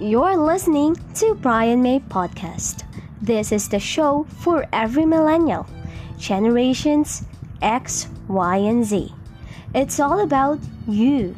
You're listening to Bryan May Podcast. This is the show for every millennial, generations X, Y, and Z. It's all about you